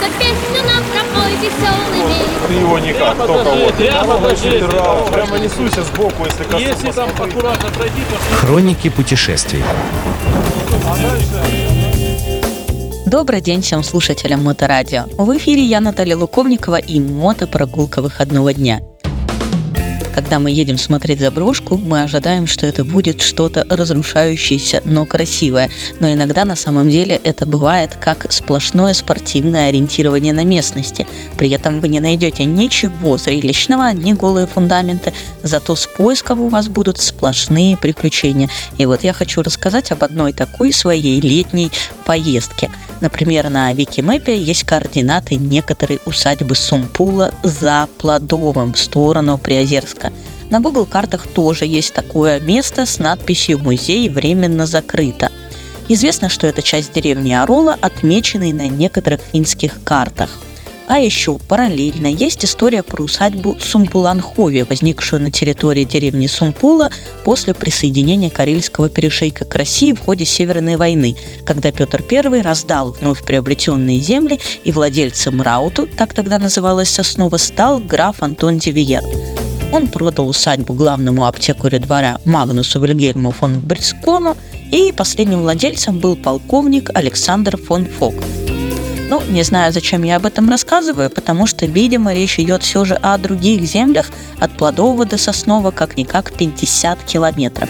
За песню нам пропой веселыми. Ты его никак, только вот. Прямо покажи. Прямо, прямо несуйся сбоку, если коснусь. Если там аккуратно пройти, то Хроники путешествий. Добрый день всем слушателям Моторадио. В эфире я, Наталья Луковникова и мотопрогулка выходного дня. Когда мы едем смотреть заброшку, мы ожидаем, что это будет что-то разрушающееся, но красивое. Но иногда на самом деле это бывает как сплошное спортивное ориентирование на местности. При этом вы не найдете ничего зрелищного, ни голые фундаменты, зато с поиском у вас будут сплошные приключения. И вот я хочу рассказать об одной такой своей летней поездке. Например, на Викимэпе есть координаты некоторой усадьбы Сумпула за Плодовым в сторону Приозерска. На Google картах тоже есть такое место с надписью «Музей временно закрыто». Известно, что это часть деревни Арола, отмеченной на некоторых финских картах. А еще параллельно есть история про усадьбу Сумпуланхови, возникшую на территории деревни Сумпула после присоединения Карельского перешейка к России в ходе Северной войны, когда Петр I раздал вновь приобретенные земли, и владельцем Рауту, так тогда называлась соснова, стал граф Антон Дивиер. Он продал усадьбу главному аптекарю двора Магнусу Вильгельму фон Брискону, и последним владельцем был полковник Александр фон Фок. Ну, не знаю, зачем я об этом рассказываю, потому что, видимо, речь идет все же о других землях от Плодового до Соснова как-никак 50 километров.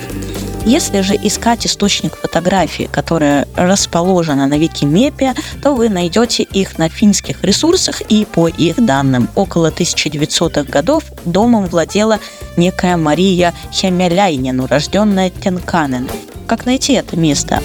Если же искать источник фотографии, которая расположена на Викимепе, то вы найдете их на финских ресурсах и по их данным. Около 1900-х годов домом владела некая Мария Хемеляйнин, урожденная Тенканен. Как найти это место?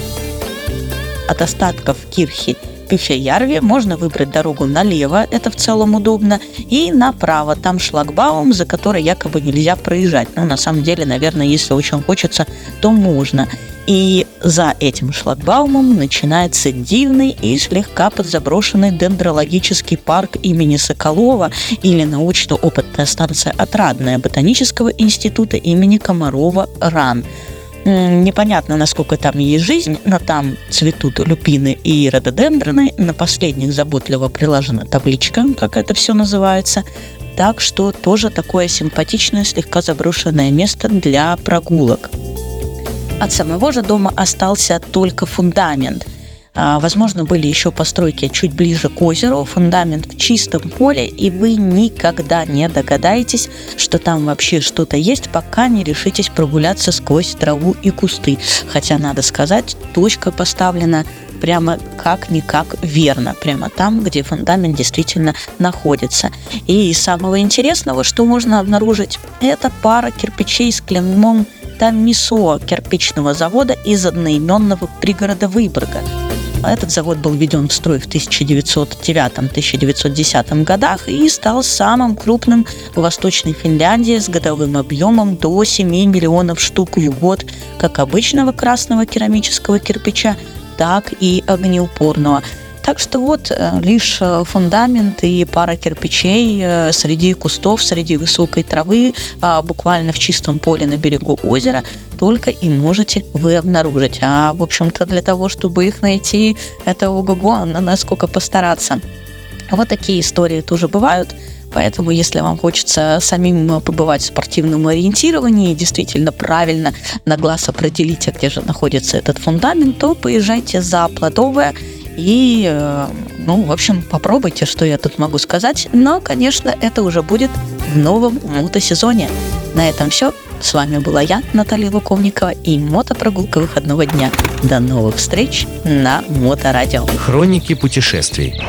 От остатков кирхи Пюфеярве можно выбрать дорогу налево, это в целом удобно, и направо, там шлагбаум, за который якобы нельзя проезжать. Но на самом деле, наверное, если очень хочется, то можно. И за этим шлагбаумом начинается дивный и слегка подзаброшенный дендрологический парк имени Соколова или научно-опытная станция «Отрадная» Ботанического института имени Комарова «РАН». Непонятно, насколько там есть жизнь, но там цветут люпины и рододендроны. На последних заботливо приложена табличка, как это все называется. Так что тоже такое симпатичное, слегка заброшенное место для прогулок. От самого же дома остался только фундамент – возможно, были еще постройки чуть ближе к озеру, фундамент в чистом поле, и вы никогда не догадаетесь, что там вообще что-то есть, пока не решитесь прогуляться сквозь траву и кусты. Хотя, надо сказать, точка поставлена прямо как-никак верно, прямо там, где фундамент действительно находится. И самого интересного, что можно обнаружить, это пара кирпичей с клеймом Тамисо кирпичного завода из одноименного пригорода Выборга. Этот завод был введен в строй в 1909-1910 годах и стал самым крупным в Восточной Финляндии с годовым объемом до 7 миллионов штук в год как обычного красного керамического кирпича, так и огнеупорного. Так что вот э, лишь э, фундамент и пара кирпичей э, среди кустов, среди высокой травы, а, буквально в чистом поле на берегу озера только и можете вы обнаружить. А, в общем-то, для того, чтобы их найти, это ого-го, насколько постараться. Вот такие истории тоже бывают. Поэтому, если вам хочется самим побывать в спортивном ориентировании и действительно правильно на глаз определить, а где же находится этот фундамент, то поезжайте за Плодовое и, э, ну, в общем, попробуйте, что я тут могу сказать. Но, конечно, это уже будет в новом мотосезоне. На этом все. С вами была я, Наталья Луковникова, и мотопрогулка выходного дня. До новых встреч на Моторадио. Хроники путешествий.